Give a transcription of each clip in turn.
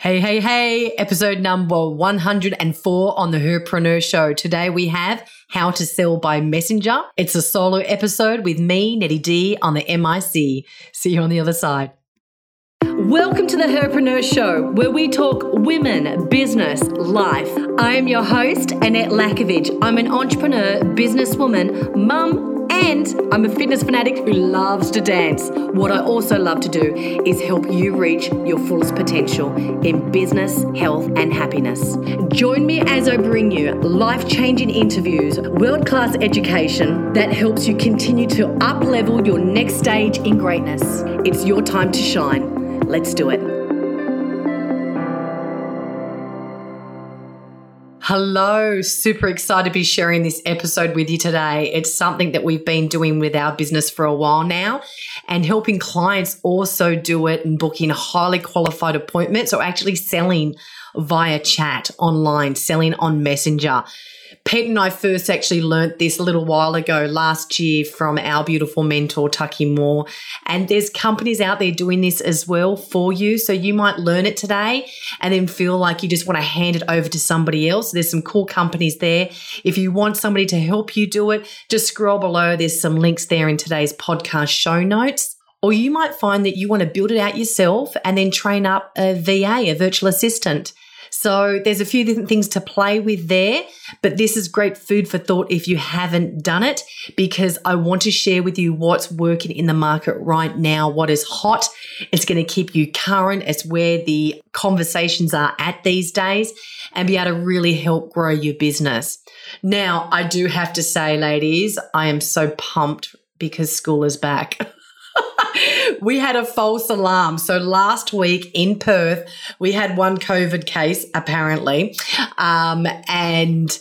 Hey, hey, hey, episode number 104 on the Herpreneur Show. Today we have How to Sell by Messenger. It's a solo episode with me, Nettie D, on the MIC. See you on the other side. Welcome to the Herpreneur Show, where we talk women, business, life. I am your host, Annette Lakovich. I'm an entrepreneur, businesswoman, mum, and I'm a fitness fanatic who loves to dance. What I also love to do is help you reach your fullest potential in business, health, and happiness. Join me as I bring you life changing interviews, world class education that helps you continue to up level your next stage in greatness. It's your time to shine. Let's do it. Hello, super excited to be sharing this episode with you today. It's something that we've been doing with our business for a while now and helping clients also do it and booking highly qualified appointments or actually selling via chat online, selling on Messenger. Pete and I first actually learnt this a little while ago last year from our beautiful mentor, Taki Moore. And there's companies out there doing this as well for you. So you might learn it today and then feel like you just want to hand it over to somebody else. There's some cool companies there. If you want somebody to help you do it, just scroll below. There's some links there in today's podcast show notes. Or you might find that you want to build it out yourself and then train up a VA, a virtual assistant. So there's a few different things to play with there, but this is great food for thought if you haven't done it because I want to share with you what's working in the market right now, what is hot. It's going to keep you current. It's where the conversations are at these days and be able to really help grow your business. Now, I do have to say, ladies, I am so pumped because school is back. we had a false alarm. So last week in Perth, we had one COVID case apparently, um, and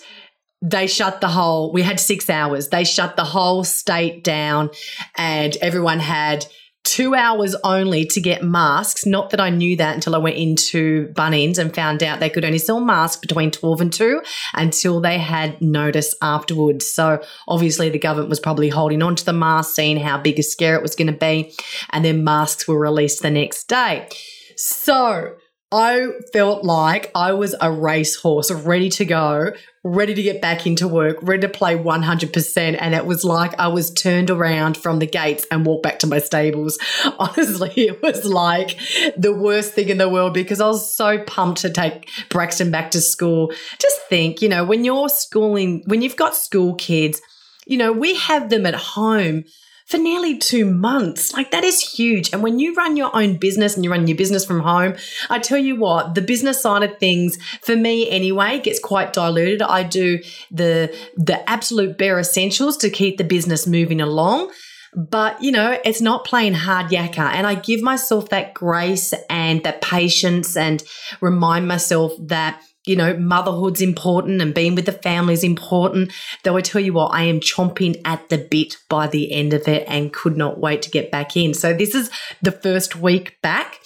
they shut the whole. We had six hours. They shut the whole state down, and everyone had two hours only to get masks. Not that I knew that until I went into Bunnings and found out they could only sell masks between 12 and 2 until they had notice afterwards. So obviously the government was probably holding on to the mask, seeing how big a scare it was going to be. And then masks were released the next day. So I felt like I was a racehorse ready to go, ready to get back into work, ready to play 100%. And it was like I was turned around from the gates and walked back to my stables. Honestly, it was like the worst thing in the world because I was so pumped to take Braxton back to school. Just think, you know, when you're schooling, when you've got school kids, you know, we have them at home for nearly two months. Like that is huge. And when you run your own business and you run your business from home, I tell you what, the business side of things for me anyway gets quite diluted. I do the the absolute bare essentials to keep the business moving along. But, you know, it's not playing hard yakka. And I give myself that grace and that patience and remind myself that you know, motherhood's important and being with the family is important. Though I tell you what, I am chomping at the bit by the end of it and could not wait to get back in. So this is the first week back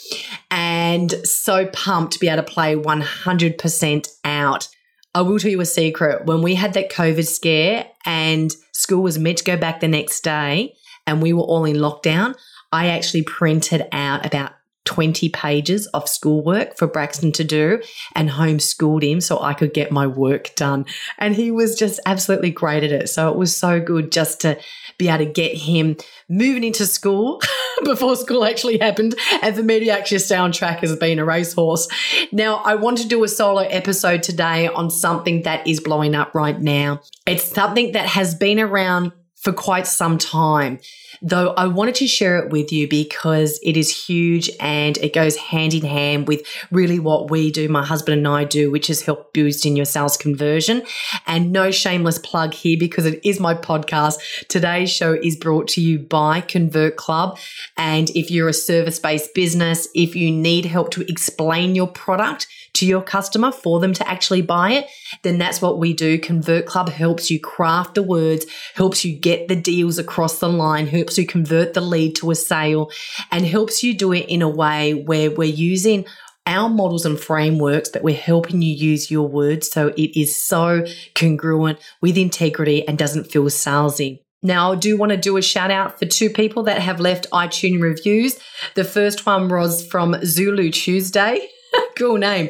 and so pumped to be able to play 100% out. I will tell you a secret. When we had that COVID scare and school was meant to go back the next day and we were all in lockdown, I actually printed out about 20 pages of schoolwork for Braxton to do and homeschooled him so I could get my work done. And he was just absolutely great at it. So it was so good just to be able to get him moving into school before school actually happened and for me to actually stay on track as being a racehorse. Now, I want to do a solo episode today on something that is blowing up right now. It's something that has been around for quite some time though I wanted to share it with you because it is huge and it goes hand in hand with really what we do, my husband and I do, which is help boost in your sales conversion. And no shameless plug here because it is my podcast. Today's show is brought to you by Convert Club. And if you're a service based business, if you need help to explain your product, to your customer for them to actually buy it, then that's what we do. Convert Club helps you craft the words, helps you get the deals across the line, helps you convert the lead to a sale, and helps you do it in a way where we're using our models and frameworks, but we're helping you use your words so it is so congruent with integrity and doesn't feel salesy. Now, I do want to do a shout out for two people that have left iTunes reviews. The first one was from Zulu Tuesday. cool name.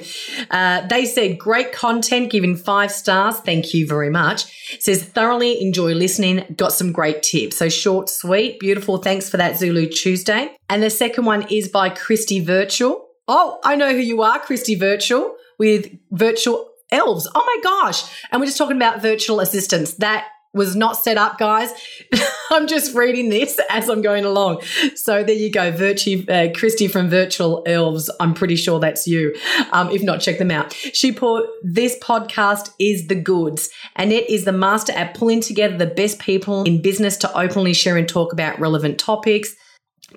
Uh, they said, great content, given five stars. Thank you very much. Says, thoroughly enjoy listening. Got some great tips. So short, sweet, beautiful. Thanks for that, Zulu Tuesday. And the second one is by Christy Virtual. Oh, I know who you are, Christy Virtual, with Virtual Elves. Oh my gosh. And we're just talking about virtual assistants. That was not set up, guys. I'm just reading this as I'm going along. So there you go, Virtue, uh, Christy from Virtual Elves. I'm pretty sure that's you. Um, if not, check them out. She put, This podcast is the goods. and it is the master at pulling together the best people in business to openly share and talk about relevant topics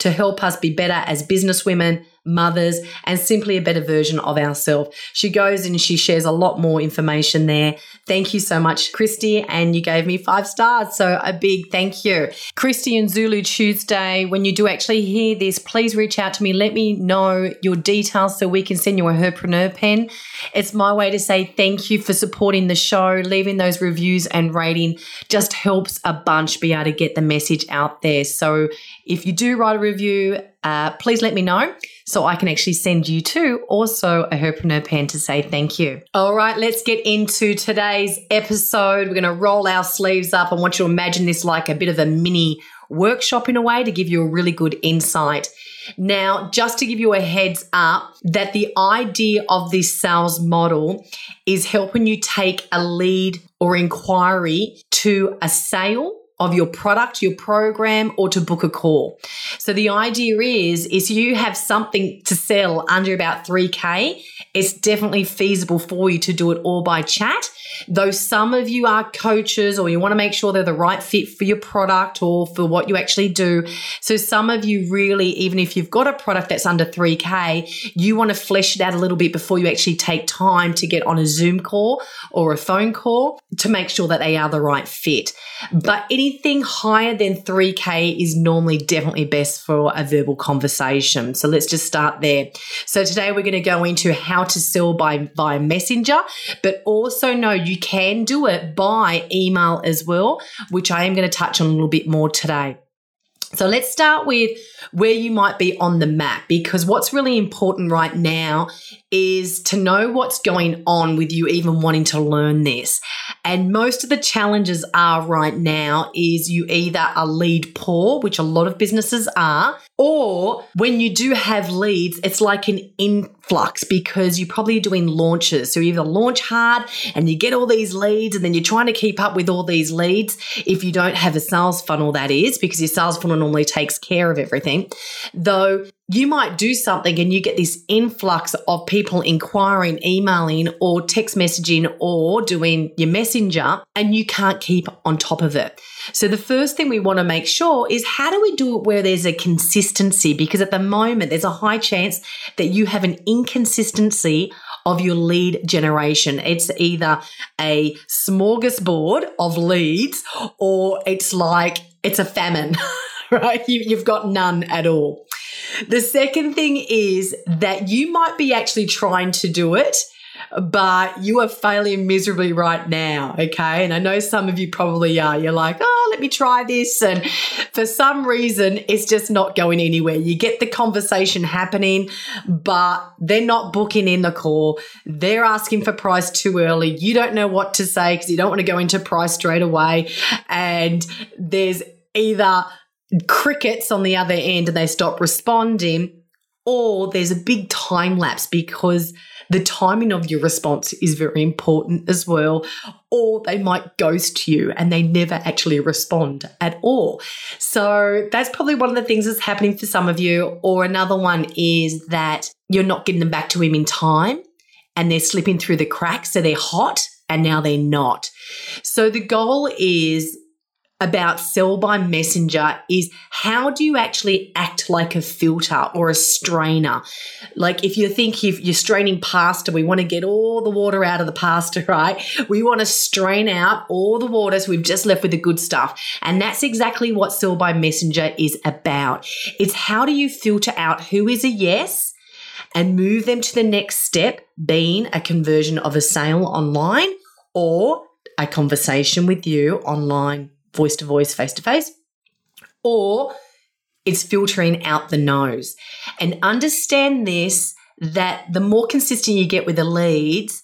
to help us be better as businesswomen mothers, and simply a better version of ourselves. She goes and she shares a lot more information there. Thank you so much, Christy. And you gave me five stars. So a big thank you. Christy and Zulu Tuesday, when you do actually hear this, please reach out to me. Let me know your details so we can send you a Herpreneur pen. It's my way to say thank you for supporting the show. Leaving those reviews and rating just helps a bunch be able to get the message out there. So if you do write a review, uh, please let me know so I can actually send you to also a Herpreneur pen to say thank you. All right, let's get into today's episode. We're going to roll our sleeves up. I want you to imagine this like a bit of a mini workshop in a way to give you a really good insight. Now, just to give you a heads up, that the idea of this sales model is helping you take a lead or inquiry to a sale of your product, your program, or to book a call. So the idea is, is you have something to sell under about 3K, it's definitely feasible for you to do it all by chat. Though some of you are coaches or you want to make sure they're the right fit for your product or for what you actually do. So some of you really, even if you've got a product that's under 3K, you want to flesh it out a little bit before you actually take time to get on a Zoom call or a phone call to make sure that they are the right fit. But anything higher than 3K is normally definitely best for a verbal conversation. So let's just start there. So today we're going to go into how to sell by via messenger, but also know you can do it by email as well, which I am going to touch on a little bit more today. So let's start with where you might be on the map because what's really important right now is to know what's going on with you even wanting to learn this. And most of the challenges are right now is you either are lead poor, which a lot of businesses are, or when you do have leads, it's like an influx because you're probably doing launches. So you either launch hard and you get all these leads and then you're trying to keep up with all these leads if you don't have a sales funnel that is because your sales funnel normally takes care of everything. Though you might do something and you get this influx of people inquiring, emailing, or text messaging, or doing your messenger, and you can't keep on top of it. So, the first thing we want to make sure is how do we do it where there's a consistency? Because at the moment, there's a high chance that you have an inconsistency of your lead generation. It's either a smorgasbord of leads or it's like it's a famine, right? You, have got none at all. The second thing is that you might be actually trying to do it, but you are failing miserably right now. Okay. And I know some of you probably are. You're like, oh, let me try this. And for some reason, it's just not going anywhere. You get the conversation happening, but they're not booking in the call. They're asking for price too early. You don't know what to say because you don't want to go into price straight away. And there's either crickets on the other end and they stop responding, or there's a big time lapse because the timing of your response is very important as well. Or they might ghost you and they never actually respond at all. So that's probably one of the things that's happening for some of you. Or another one is that you're not getting them back to him in time and they're slipping through the cracks. So they're hot and now they're not. So the goal is about sell by messenger is how do you actually act like a filter or a strainer? Like if you think you're straining pasta, we want to get all the water out of the pasta, right? We want to strain out all the water so we've just left with the good stuff. And that's exactly what sell by messenger is about. It's how do you filter out who is a yes and move them to the next step, being a conversion of a sale online or a conversation with you online voice to voice, face to face, or it's filtering out the no's. And understand this that the more consistent you get with the leads,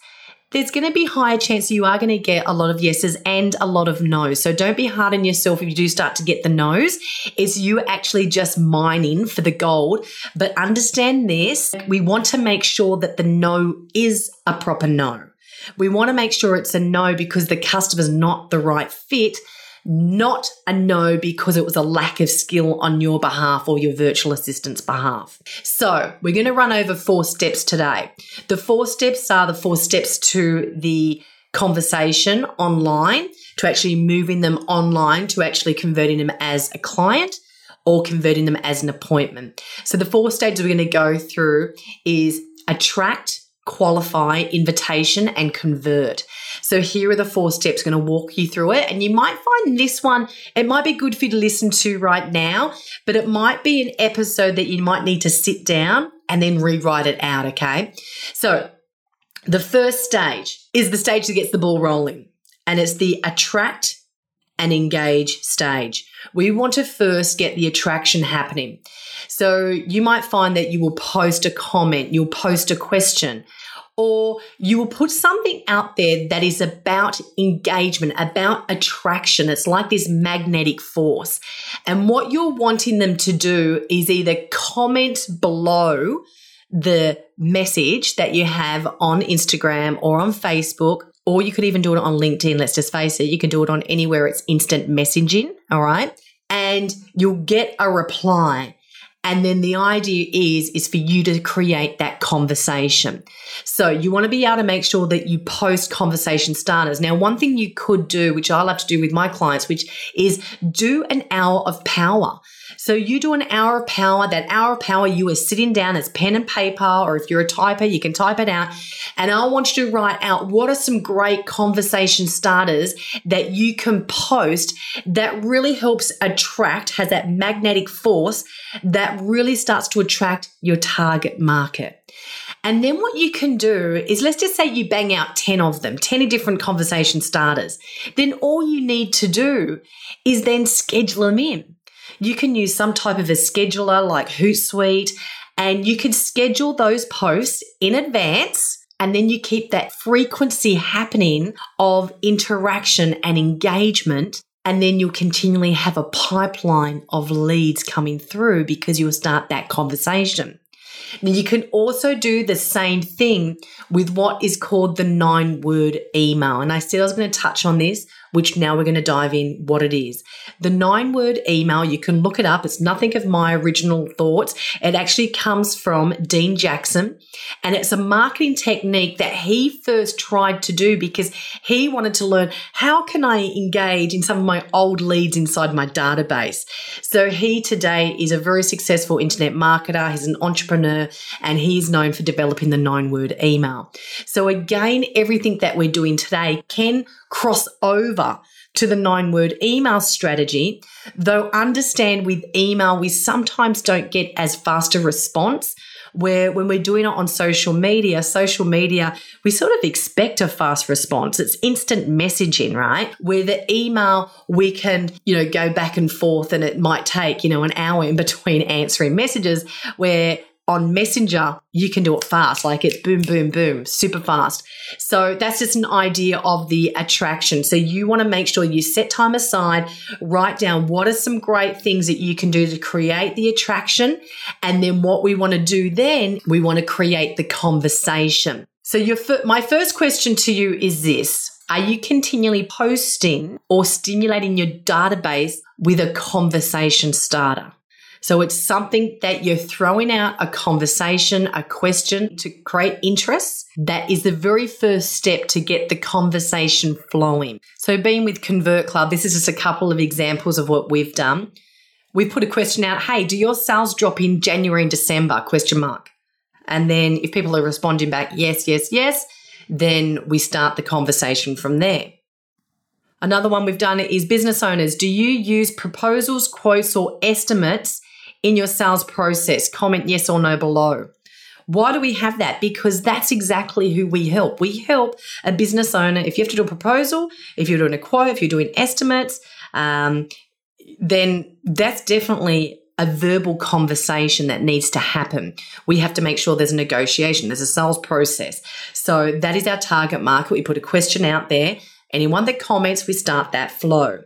there's going to be higher chance you are going to get a lot of yeses and a lot of no's. So don't be hard on yourself if you do start to get the no's. It's you actually just mining for the gold. But understand this, we want to make sure that the no is a proper no. We want to make sure it's a no because the customer's not the right fit not a no because it was a lack of skill on your behalf or your virtual assistant's behalf. So, we're going to run over four steps today. The four steps are the four steps to the conversation online, to actually moving them online, to actually converting them as a client or converting them as an appointment. So, the four stages we're going to go through is attract, qualify, invitation, and convert. So here are the four steps going to walk you through it. And you might find this one, it might be good for you to listen to right now, but it might be an episode that you might need to sit down and then rewrite it out. Okay. So the first stage is the stage that gets the ball rolling and it's the attract and engage stage. We want to first get the attraction happening. So you might find that you will post a comment, you'll post a question, or you will put something out there that is about engagement, about attraction. It's like this magnetic force. And what you're wanting them to do is either comment below the message that you have on Instagram or on Facebook, or you could even do it on LinkedIn. Let's just face it, you can do it on anywhere it's instant messaging. All right. And you'll get a reply. And then the idea is, is for you to create that conversation. So you want to be able to make sure that you post conversation starters. Now, one thing you could do, which I love to do with my clients, which is do an hour of power. So you do an hour of power. That hour of power, you are sitting down as pen and paper, or if you're a typer, you can type it out. And I want you to write out what are some great conversation starters that you can post that really helps attract, has that magnetic force that really starts to attract your target market. And then what you can do is let's just say you bang out 10 of them, 10 different conversation starters. Then all you need to do is then schedule them in. You can use some type of a scheduler like Hootsuite, and you can schedule those posts in advance. And then you keep that frequency happening of interaction and engagement. And then you'll continually have a pipeline of leads coming through because you'll start that conversation. Now, you can also do the same thing with what is called the nine word email. And I said I was going to touch on this which now we're going to dive in what it is. The nine word email, you can look it up. It's nothing of my original thoughts. It actually comes from Dean Jackson and it's a marketing technique that he first tried to do because he wanted to learn how can I engage in some of my old leads inside my database. So he today is a very successful internet marketer. He's an entrepreneur and he's known for developing the nine word email. So again, everything that we're doing today can cross over to the nine word email strategy. Though understand with email, we sometimes don't get as fast a response. Where when we're doing it on social media, social media, we sort of expect a fast response. It's instant messaging, right? Where the email, we can, you know, go back and forth and it might take, you know, an hour in between answering messages where on Messenger, you can do it fast. Like it's boom, boom, boom, super fast. So that's just an idea of the attraction. So you want to make sure you set time aside, write down what are some great things that you can do to create the attraction. And then what we want to do then, we want to create the conversation. So your my first question to you is this. Are you continually posting or stimulating your database with a conversation starter? So it's something that you're throwing out a conversation, a question to create interest. That is the very first step to get the conversation flowing. So being with Convert Club, this is just a couple of examples of what we've done. We put a question out, hey, do your sales drop in January and December? Question mark. And then if people are responding back, yes, yes, yes, then we start the conversation from there. Another one we've done is business owners. Do you use proposals, quotes, or estimates in your sales process? Comment yes or no below. Why do we have that? Because that's exactly who we help. We help a business owner. If you have to do a proposal, if you're doing a quote, if you're doing estimates, um, then that's definitely a verbal conversation that needs to happen. We have to make sure there's a negotiation, there's a sales process. So that is our target market. We put a question out there. Anyone that comments, we start that flow.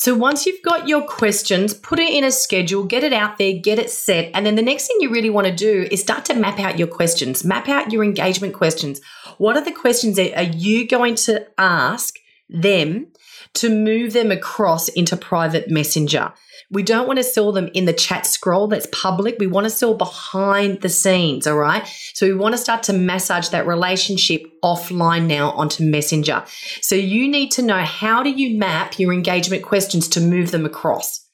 So once you've got your questions, put it in a schedule, get it out there, get it set. And then the next thing you really want to do is start to map out your questions, map out your engagement questions. What are the questions that are you going to ask them to move them across into private messenger? We don't want to sell them in the chat scroll that's public. We want to sell behind the scenes. All right. So we want to start to massage that relationship offline now onto Messenger. So you need to know how do you map your engagement questions to move them across?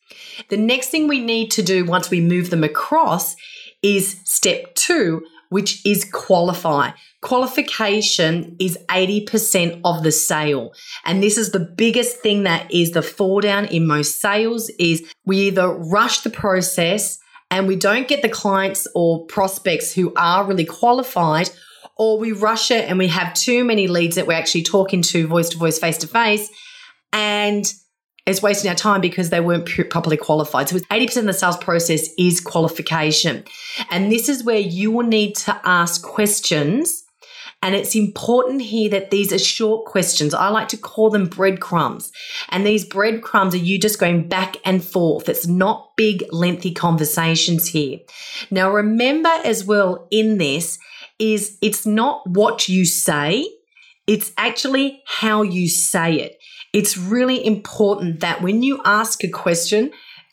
The next thing we need to do once we move them across is step two, which is qualify. Qualification is 80% of the sale. And this is the biggest thing that is the fall down in most sales is we either rush the process and we don't get the clients or prospects who are really qualified or we rush it and we have too many leads that we're actually talking to voice to voice, face to face, and it's wasting our time because they weren't properly qualified. So 80% of the sales process is qualification. And this is where you will need to ask questions. And it's important here that these are short questions. I like to call them breadcrumbs. And these breadcrumbs are you just going back and forth. It's not big, lengthy conversations here. Now, remember as well in this is it's not what you say. It's actually how you say it it's really important that when you ask a question,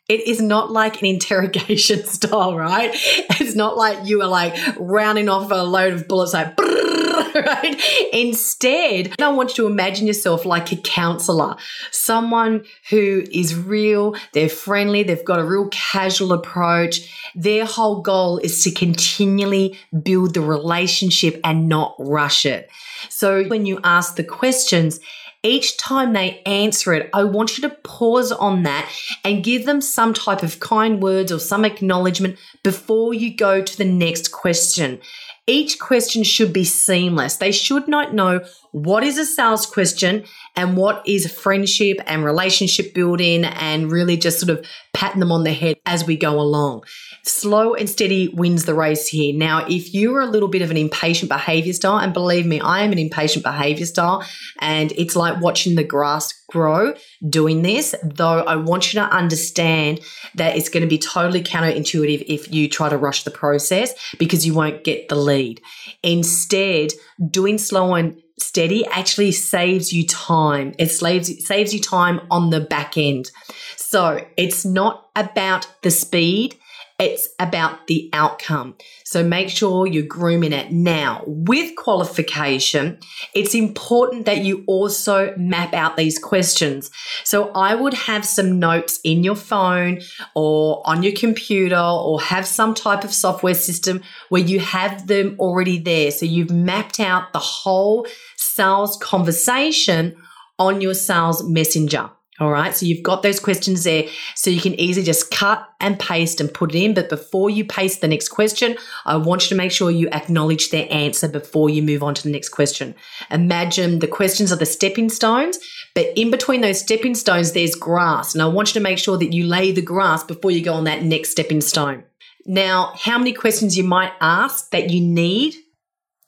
it is not like an interrogation style, right? It's not like you are like rounding off a load of bullets like, right? Instead, I want you to imagine yourself like a counselor, someone who is real, they're friendly, they've got a real casual approach. Their whole goal is to continually build the relationship and not rush it. So when you ask the questions, each time they answer it, I want you to pause on that and give them some type of kind words or some acknowledgement before you go to the next question. Each question should be seamless. They should not know what is a sales question and what is friendship and relationship building and really just sort of patting them on the head as we go along. Slow and steady wins the race here. Now, if you are a little bit of an impatient behavior style, and believe me, I am an impatient behavior style, and it's like watching the grass grow doing this, though I want you to understand that it's going to be totally counterintuitive if you try to rush the process because you won't get the lead. Instead, doing slow and steady actually saves you time. It saves, saves you time on the back end. So it's not about the speed. It's about the outcome. So make sure you're grooming it now. With qualification, it's important that you also map out these questions. So I would have some notes in your phone or on your computer or have some type of software system where you have them already there. So you've mapped out the whole sales conversation on your sales messenger. All right. So you've got those questions there. So you can easily just cut and paste and put it in. But before you paste the next question, I want you to make sure you acknowledge their answer before you move on to the next question. Imagine the questions are the stepping stones, but in between those stepping stones, there's grass. And I want you to make sure that you lay the grass before you go on that next stepping stone. Now, how many questions you might ask that you need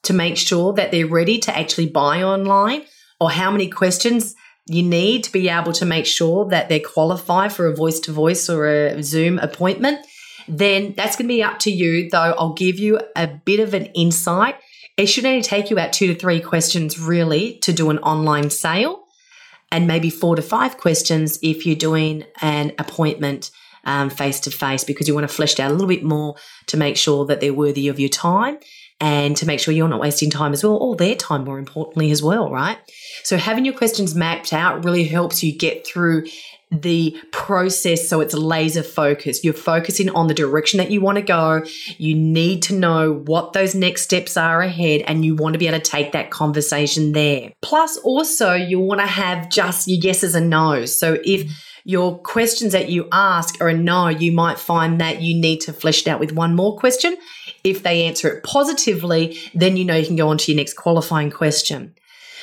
to make sure that they're ready to actually buy online, or how many questions you need to be able to make sure that they qualify for a voice to voice or a Zoom appointment, then that's going to be up to you. Though I'll give you a bit of an insight. It should only take you about two to three questions really to do an online sale, and maybe four to five questions if you're doing an appointment face to face because you want to flesh out a little bit more to make sure that they're worthy of your time and to make sure you're not wasting time as well, or their time more importantly as well, right? So having your questions mapped out really helps you get through the process so it's laser focused. You're focusing on the direction that you want to go. You need to know what those next steps are ahead and you want to be able to take that conversation there. Plus, also, you want to have just your yeses and nos. So if your questions that you ask are a no, you might find that you need to flesh it out with one more question. If they answer it positively, then you know you can go on to your next qualifying question.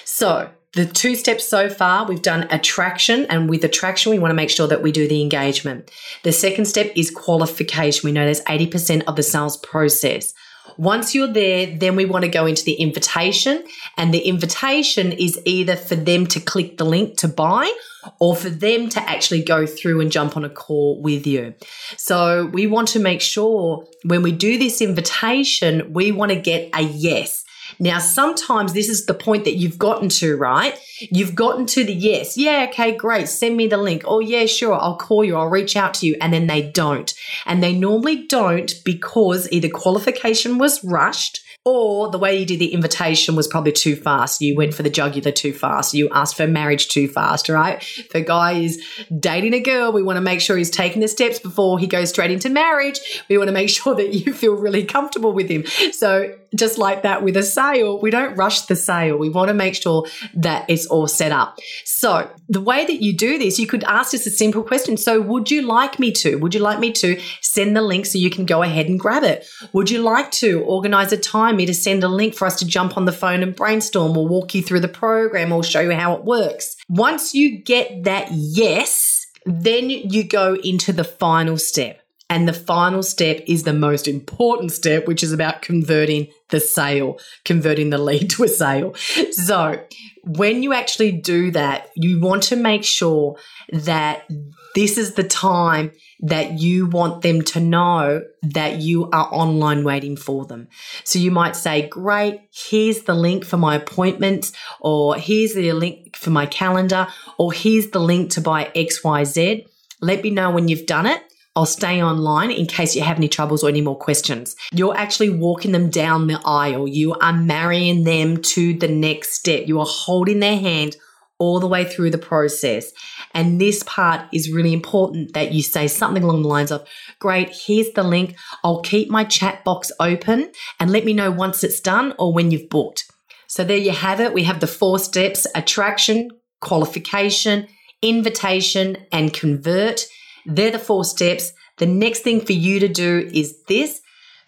So, the two steps so far, we've done attraction, and with attraction, we want to make sure that we do the engagement. The second step is qualification. We know there's 80% of the sales process. Once you're there, then we want to go into the invitation. And the invitation is either for them to click the link to buy or for them to actually go through and jump on a call with you. So we want to make sure when we do this invitation, we want to get a yes. Now, sometimes this is the point that you've gotten to, right? You've gotten to the yes. Yeah, okay, great. Send me the link. Oh, yeah, sure. I'll call you. I'll reach out to you. And then they don't. And they normally don't because either qualification was rushed or the way you did the invitation was probably too fast. You went for the jugular too fast. You asked for marriage too fast, right? If a guy is dating a girl, we want to make sure he's taking the steps before he goes straight into marriage. We want to make sure that you feel really comfortable with him. So just like that with a sale, we don't rush the sale. We want to make sure that it's all set up. So the way that you do this, you could ask just a simple question. So would you like me to? Would you like me to send the link so you can go ahead and grab it? Would you like to organize a time me to send a link for us to jump on the phone and brainstorm or walk you through the program or show you how it works? Once you get that yes, then you go into the final step. And the final step is the most important step, which is about converting the sale, converting the lead to a sale. So when you actually do that, you want to make sure that this is the time that you want them to know that you are online waiting for them. So you might say, great, here's the link for my appointment, or here's the link for my calendar, or here's the link to buy XYZ. Let me know when you've done it. I'll stay online in case you have any troubles or any more questions. You're actually walking them down the aisle. You are marrying them to the next step. You are holding their hand all the way through the process. And this part is really important that you say something along the lines of, great, here's the link. I'll keep my chat box open and let me know once it's done or when you've booked. So there you have it. We have the four steps attraction, qualification, invitation, and convert. They're the four steps. The next thing for you to do is this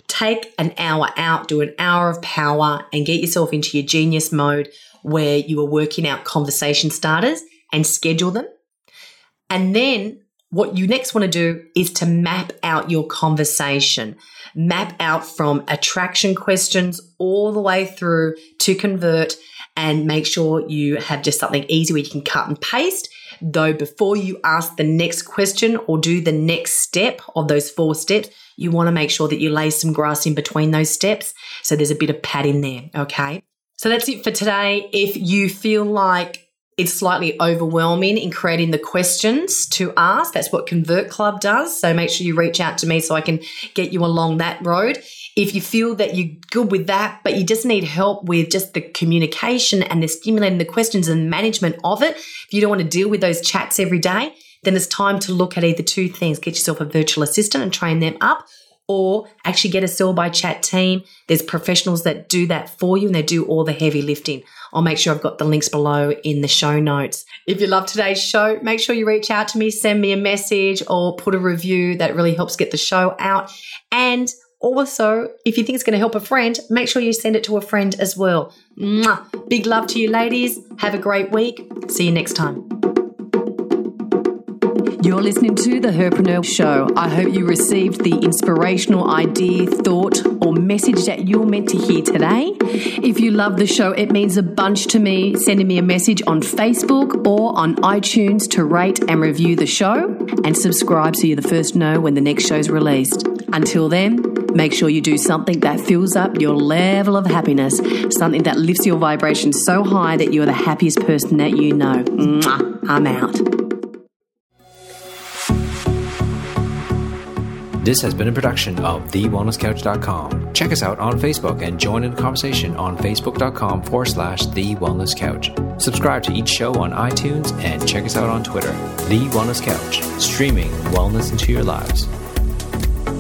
take an hour out, do an hour of power, and get yourself into your genius mode where you are working out conversation starters and schedule them. And then what you next want to do is to map out your conversation, map out from attraction questions all the way through to convert and make sure you have just something easy where you can cut and paste Though before you ask the next question or do the next step of those four steps, you want to make sure that you lay some grass in between those steps. So there's a bit of pad in there. Okay. So that's it for today. If you feel like it's slightly overwhelming in creating the questions to ask. That's what Convert Club does. So make sure you reach out to me so I can get you along that road. If you feel that you're good with that, but you just need help with just the communication and the stimulating the questions and management of it, if you don't want to deal with those chats every day, then it's time to look at either two things get yourself a virtual assistant and train them up, or actually get a sell by chat team. There's professionals that do that for you and they do all the heavy lifting. I'll make sure I've got the links below in the show notes. If you love today's show, make sure you reach out to me, send me a message or put a review that really helps get the show out. And also, if you think it's going to help a friend, make sure you send it to a friend as well. Mwah. Big love to you, ladies. Have a great week. See you next time. You're listening to The Herpreneur Show. I hope you received the inspirational idea, thought, or message that you're meant to hear today. If you love the show, it means a bunch to me sending me a message on Facebook or on iTunes to rate and review the show and subscribe so you're the first to know when the next show's released. Until then, make sure you do something that fills up your level of happiness, something that lifts your vibration so high that you're the happiest person that you know. Mwah. I'm out. This has been a production of TheWellnessCouch.com. Check us out on Facebook and join in the conversation on Facebook.com forward slash The Wellness Couch. Subscribe to each show on iTunes and check us out on Twitter. The Wellness Couch, streaming wellness into your lives.